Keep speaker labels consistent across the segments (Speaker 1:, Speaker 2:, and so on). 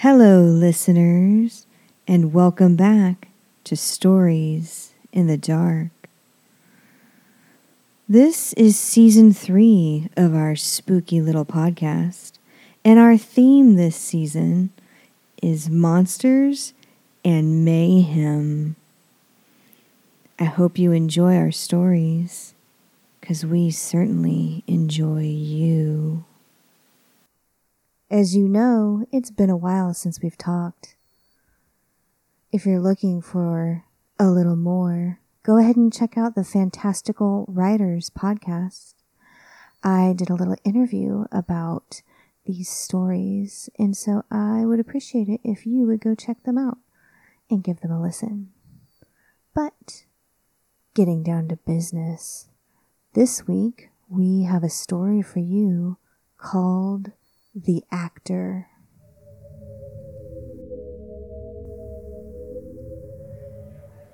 Speaker 1: Hello, listeners, and welcome back to Stories in the Dark. This is season three of our spooky little podcast, and our theme this season is monsters and mayhem. I hope you enjoy our stories, because we certainly enjoy you. As you know, it's been a while since we've talked. If you're looking for a little more, go ahead and check out the Fantastical Writers podcast. I did a little interview about these stories, and so I would appreciate it if you would go check them out and give them a listen. But getting down to business, this week we have a story for you called the actor.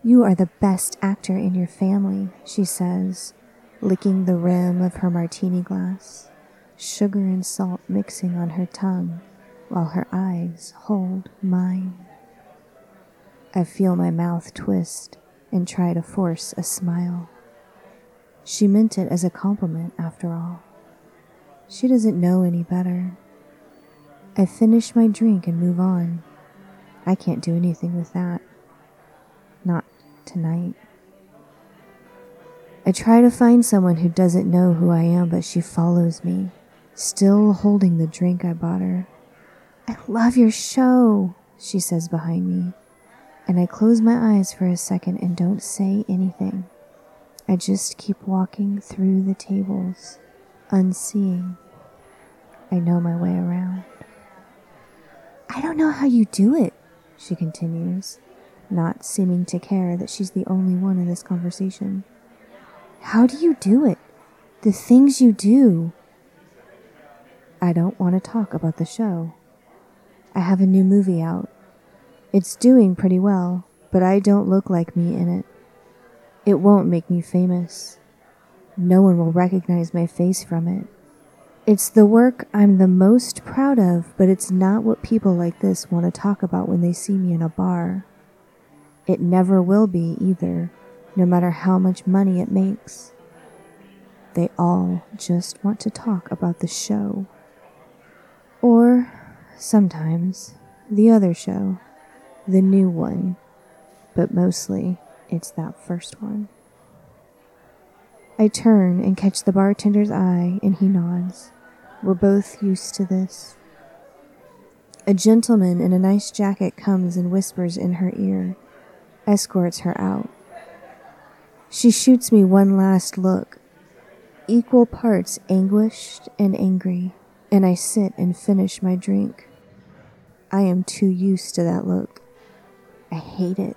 Speaker 1: You are the best actor in your family, she says, licking the rim of her martini glass, sugar and salt mixing on her tongue while her eyes hold mine. I feel my mouth twist and try to force a smile. She meant it as a compliment, after all. She doesn't know any better. I finish my drink and move on. I can't do anything with that. Not tonight. I try to find someone who doesn't know who I am, but she follows me, still holding the drink I bought her. I love your show, she says behind me, and I close my eyes for a second and don't say anything. I just keep walking through the tables, unseeing. I know my way around. I don't know how you do it, she continues, not seeming to care that she's the only one in this conversation. How do you do it? The things you do. I don't want to talk about the show. I have a new movie out. It's doing pretty well, but I don't look like me in it. It won't make me famous. No one will recognize my face from it. It's the work I'm the most proud of, but it's not what people like this want to talk about when they see me in a bar. It never will be either, no matter how much money it makes. They all just want to talk about the show. Or, sometimes, the other show, the new one, but mostly it's that first one. I turn and catch the bartender's eye, and he nods. We're both used to this. A gentleman in a nice jacket comes and whispers in her ear, escorts her out. She shoots me one last look, equal parts anguished and angry, and I sit and finish my drink. I am too used to that look. I hate it.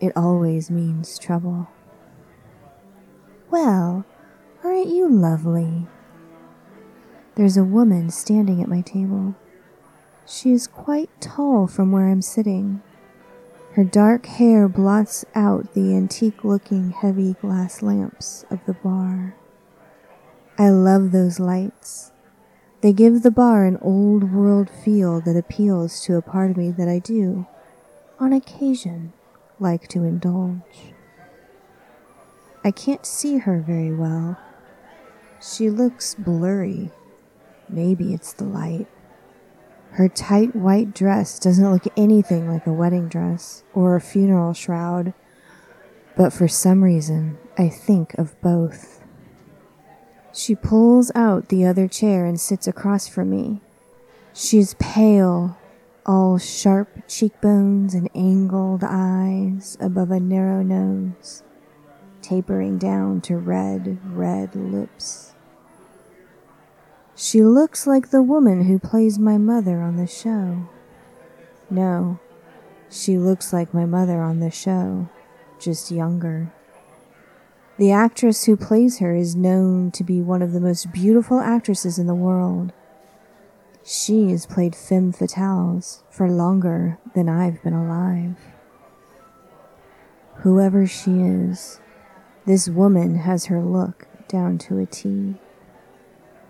Speaker 1: It always means trouble. Well, aren't you lovely? There's a woman standing at my table. She is quite tall from where I'm sitting. Her dark hair blots out the antique looking heavy glass lamps of the bar. I love those lights. They give the bar an old world feel that appeals to a part of me that I do, on occasion, like to indulge. I can't see her very well. She looks blurry. Maybe it's the light. Her tight white dress doesn't look anything like a wedding dress or a funeral shroud, but for some reason I think of both. She pulls out the other chair and sits across from me. She's pale, all sharp cheekbones and angled eyes above a narrow nose tapering down to red, red lips. She looks like the woman who plays my mother on the show. No, she looks like my mother on the show, just younger. The actress who plays her is known to be one of the most beautiful actresses in the world. She has played femme fatales for longer than I've been alive. Whoever she is, this woman has her look down to a T.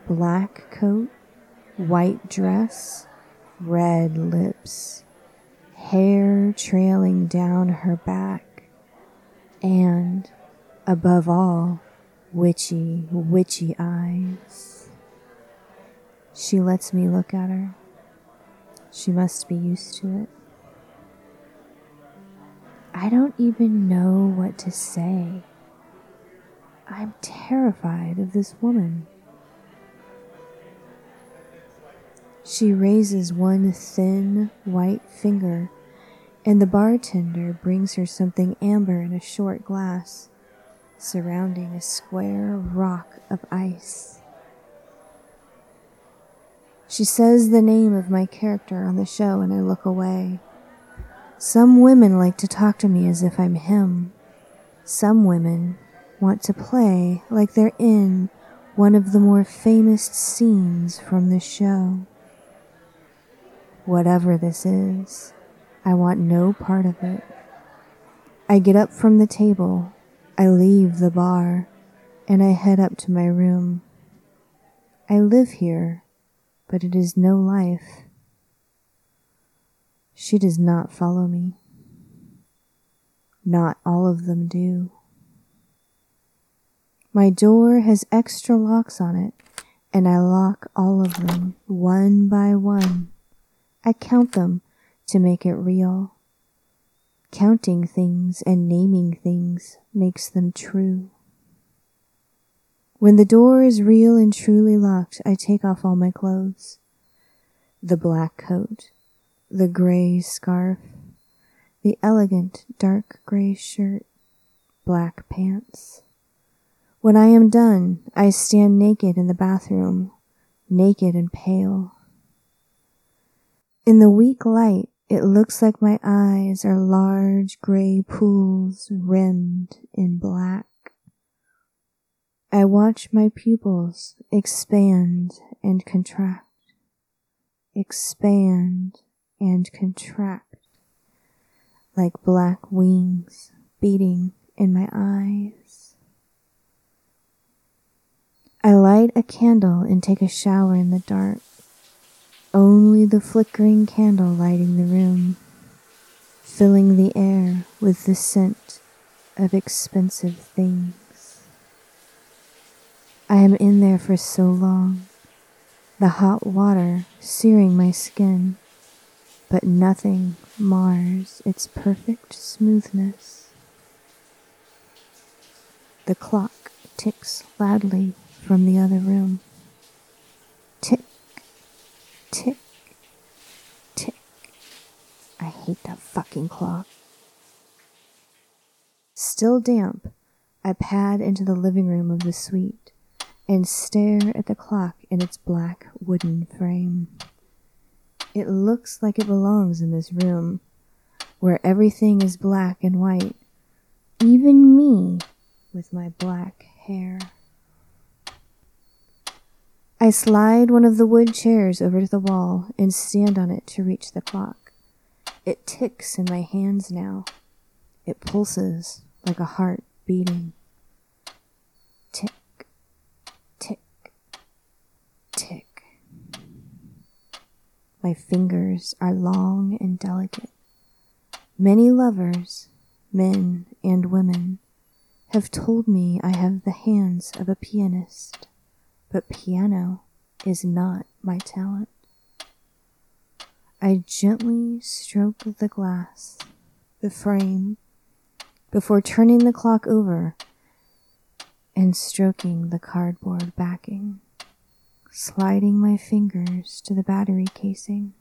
Speaker 1: Black coat, white dress, red lips, hair trailing down her back, and, above all, witchy, witchy eyes. She lets me look at her. She must be used to it. I don't even know what to say. I'm terrified of this woman. She raises one thin white finger, and the bartender brings her something amber in a short glass, surrounding a square rock of ice. She says the name of my character on the show, and I look away. Some women like to talk to me as if I'm him. Some women want to play like they're in one of the more famous scenes from the show. Whatever this is, I want no part of it. I get up from the table, I leave the bar, and I head up to my room. I live here but it is no life. She does not follow me. Not all of them do. My door has extra locks on it, and I lock all of them one by one. I count them to make it real. Counting things and naming things makes them true. When the door is real and truly locked, I take off all my clothes. The black coat, the gray scarf, the elegant dark gray shirt, black pants. When I am done, I stand naked in the bathroom, naked and pale. In the weak light, it looks like my eyes are large gray pools rimmed in black. I watch my pupils expand and contract, expand and contract like black wings beating in my eyes. I light a candle and take a shower in the dark, only the flickering candle lighting the room, filling the air with the scent of expensive things. I am in there for so long, the hot water searing my skin, but nothing mars its perfect smoothness. The clock ticks loudly from the other room. Tick, tick, tick. I hate that fucking clock. Still damp, I pad into the living room of the suite and stare at the clock in its black wooden frame. It looks like it belongs in this room, where everything is black and white, even me with my black hair. I slide one of the wood chairs over to the wall and stand on it to reach the clock. It ticks in my hands now. It pulses like a heart beating. Tick, tick. Tick. My fingers are long and delicate. Many lovers, men and women, have told me I have the hands of a pianist, but piano is not my talent. I gently stroke the glass, the frame, before turning the clock over and stroking the cardboard backing sliding my fingers to the battery casing.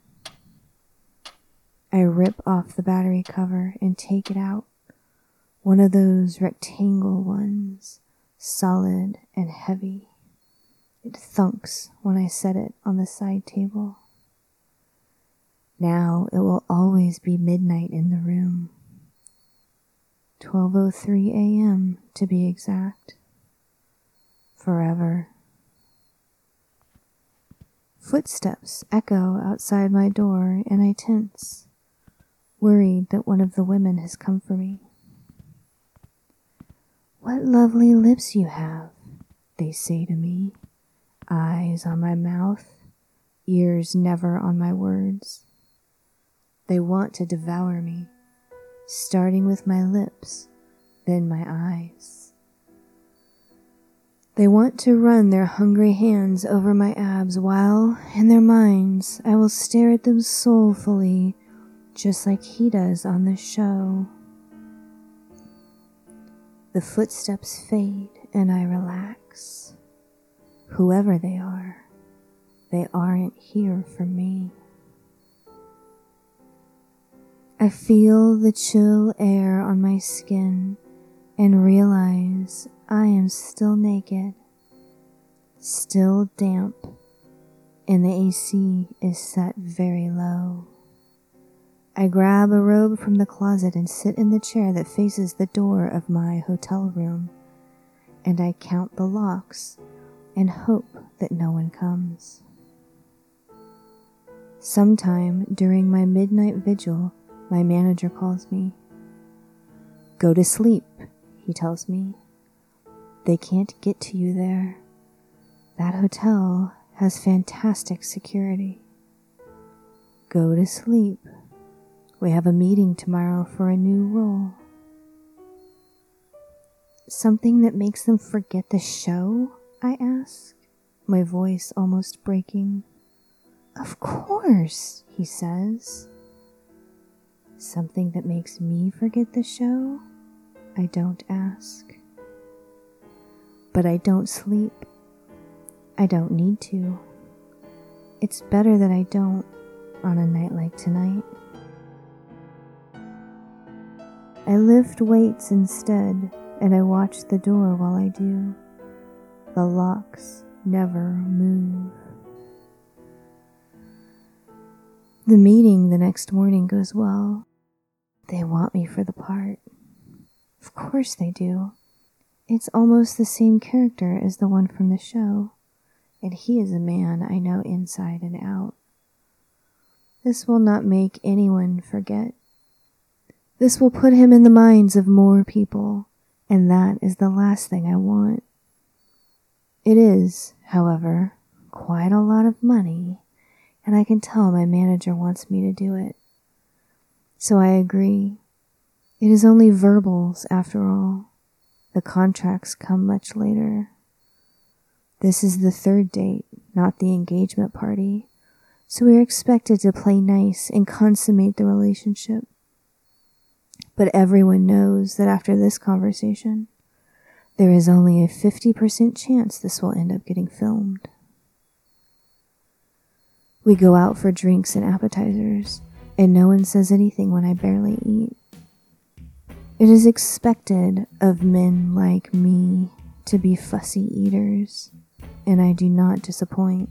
Speaker 1: I rip off the battery cover and take it out. One of those rectangle ones, solid and heavy. It thunks when I set it on the side table. Now it will always be midnight in the room. 12:03 a.m. to be exact. Forever. Footsteps echo outside my door, and I tense, worried that one of the women has come for me. What lovely lips you have, they say to me, eyes on my mouth, ears never on my words. They want to devour me, starting with my lips, then my eyes. They want to run their hungry hands over my abs while, in their minds, I will stare at them soulfully, just like he does on the show. The footsteps fade and I relax. Whoever they are, they aren't here for me. I feel the chill air on my skin and realize I am still naked, still damp, and the AC is set very low. I grab a robe from the closet and sit in the chair that faces the door of my hotel room, and I count the locks and hope that no one comes. Sometime during my midnight vigil, my manager calls me. Go to sleep, he tells me. They can't get to you there. That hotel has fantastic security. Go to sleep. We have a meeting tomorrow for a new role. Something that makes them forget the show? I ask, my voice almost breaking. Of course, he says. Something that makes me forget the show? I don't ask. But I don't sleep. I don't need to. It's better that I don't on a night like tonight. I lift weights instead, and I watch the door while I do. The locks never move. The meeting the next morning goes well. They want me for the part. Of course they do. It's almost the same character as the one from the show, and he is a man I know inside and out. This will not make anyone forget this will put him in the minds of more people, and that is the last thing I want. It is, however, quite a lot of money, and I can tell my manager wants me to do it. So I agree. It is only verbals, after all. The contracts come much later. This is the third date, not the engagement party, so we are expected to play nice and consummate the relationship. But everyone knows that after this conversation, there is only a 50% chance this will end up getting filmed. We go out for drinks and appetizers, and no one says anything when I barely eat. It is expected of men like me to be fussy eaters, and I do not disappoint.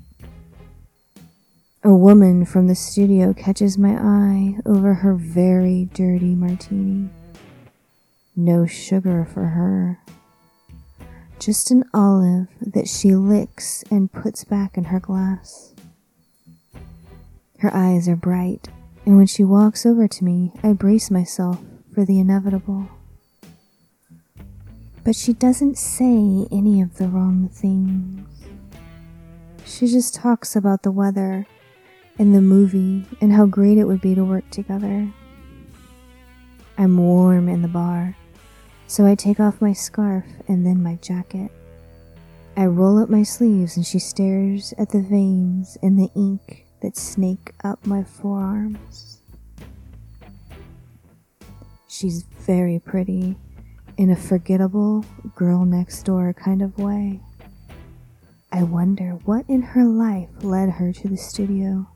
Speaker 1: A woman from the studio catches my eye over her very dirty martini. No sugar for her. Just an olive that she licks and puts back in her glass. Her eyes are bright, and when she walks over to me, I brace myself for the inevitable. But she doesn't say any of the wrong things. She just talks about the weather and the movie and how great it would be to work together. I'm warm in the bar, so I take off my scarf and then my jacket. I roll up my sleeves and she stares at the veins in the ink that snake up my forearms. She's very pretty in a forgettable girl next door kind of way. I wonder what in her life led her to the studio.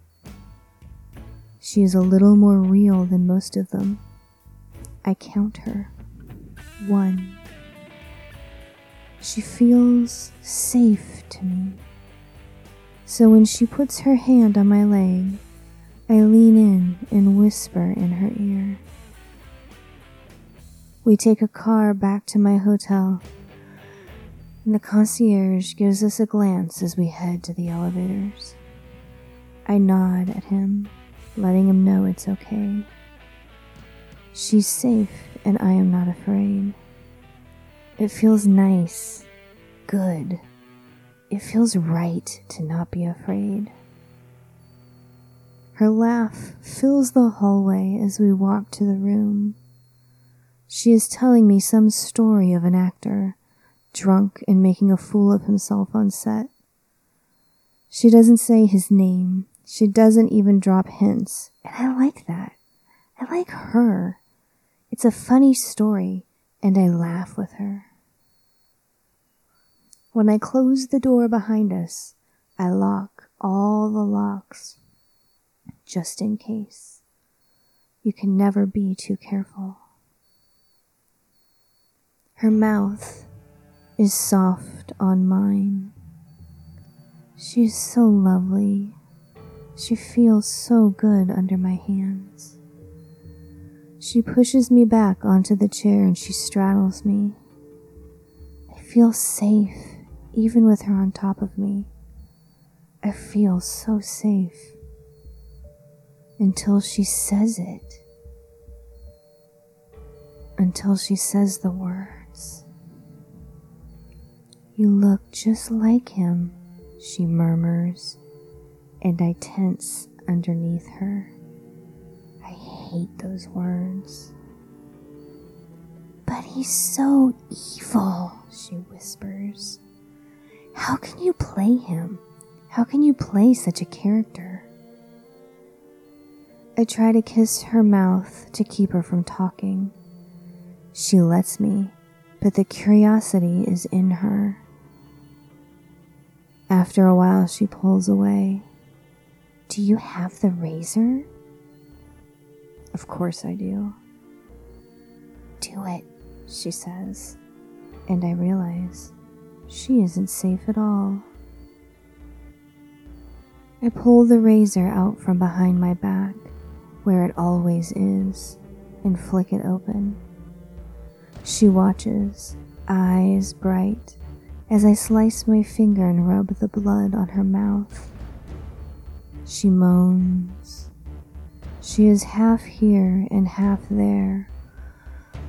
Speaker 1: She is a little more real than most of them. I count her. One. She feels safe to me. So when she puts her hand on my leg, I lean in and whisper in her ear. We take a car back to my hotel, and the concierge gives us a glance as we head to the elevators. I nod at him letting him know it's okay. She's safe and I am not afraid. It feels nice, good. It feels right to not be afraid. Her laugh fills the hallway as we walk to the room. She is telling me some story of an actor, drunk and making a fool of himself on set. She doesn't say his name. She doesn't even drop hints. And I like that. I like her. It's a funny story, and I laugh with her. When I close the door behind us, I lock all the locks just in case. You can never be too careful. Her mouth is soft on mine. She is so lovely. She feels so good under my hands. She pushes me back onto the chair and she straddles me. I feel safe even with her on top of me. I feel so safe until she says it. Until she says the words. You look just like him, she murmurs, and I tense underneath her. Hate those words. But he's so evil, she whispers. How can you play him? How can you play such a character? I try to kiss her mouth to keep her from talking. She lets me, but the curiosity is in her. After a while, she pulls away. Do you have the razor? Of course I do. Do it, she says, and I realize she isn't safe at all. I pull the razor out from behind my back where it always is, and flick it open. She watches, eyes bright, as I slice my finger and rub the blood on her mouth. She moans. She is half here and half there,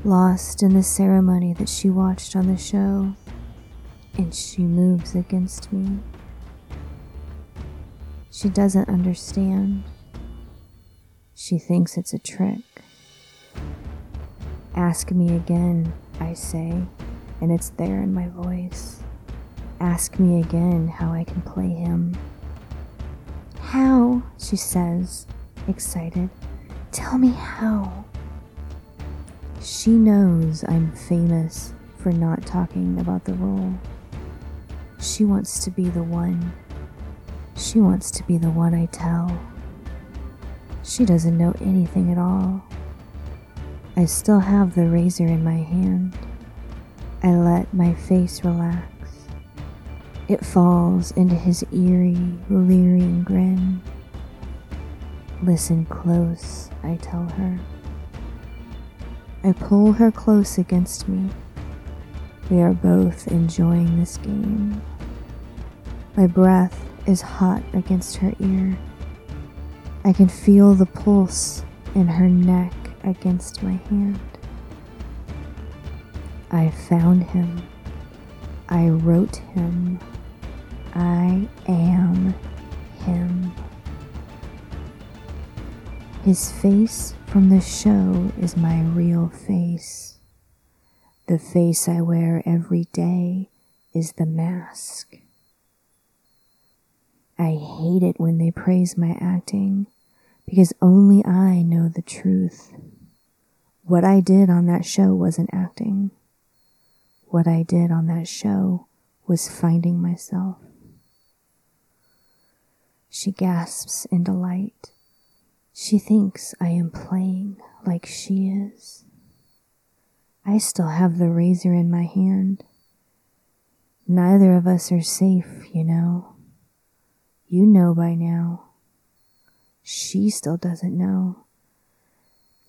Speaker 1: lost in the ceremony that she watched on the show, and she moves against me. She doesn't understand. She thinks it's a trick. Ask me again, I say, and it's there in my voice. Ask me again how I can play him. How? she says, excited. Tell me how. She knows I'm famous for not talking about the role. She wants to be the one. She wants to be the one I tell. She doesn't know anything at all. I still have the razor in my hand. I let my face relax. It falls into his eerie, leering grin. Listen close, I tell her. I pull her close against me. We are both enjoying this game. My breath is hot against her ear. I can feel the pulse in her neck against my hand. I found him. I wrote him. I am him. His face from the show is my real face. The face I wear every day is the mask. I hate it when they praise my acting because only I know the truth. What I did on that show wasn't acting. What I did on that show was finding myself. She gasps in delight. She thinks I am playing like she is. I still have the razor in my hand. Neither of us are safe, you know. You know by now. She still doesn't know.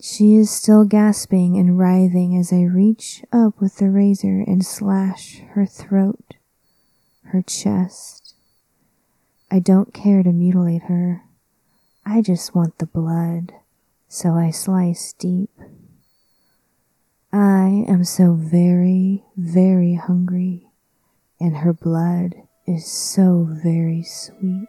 Speaker 1: She is still gasping and writhing as I reach up with the razor and slash her throat, her chest. I don't care to mutilate her. I just want the blood, so I slice deep. I am so very, very hungry, and her blood is so very sweet.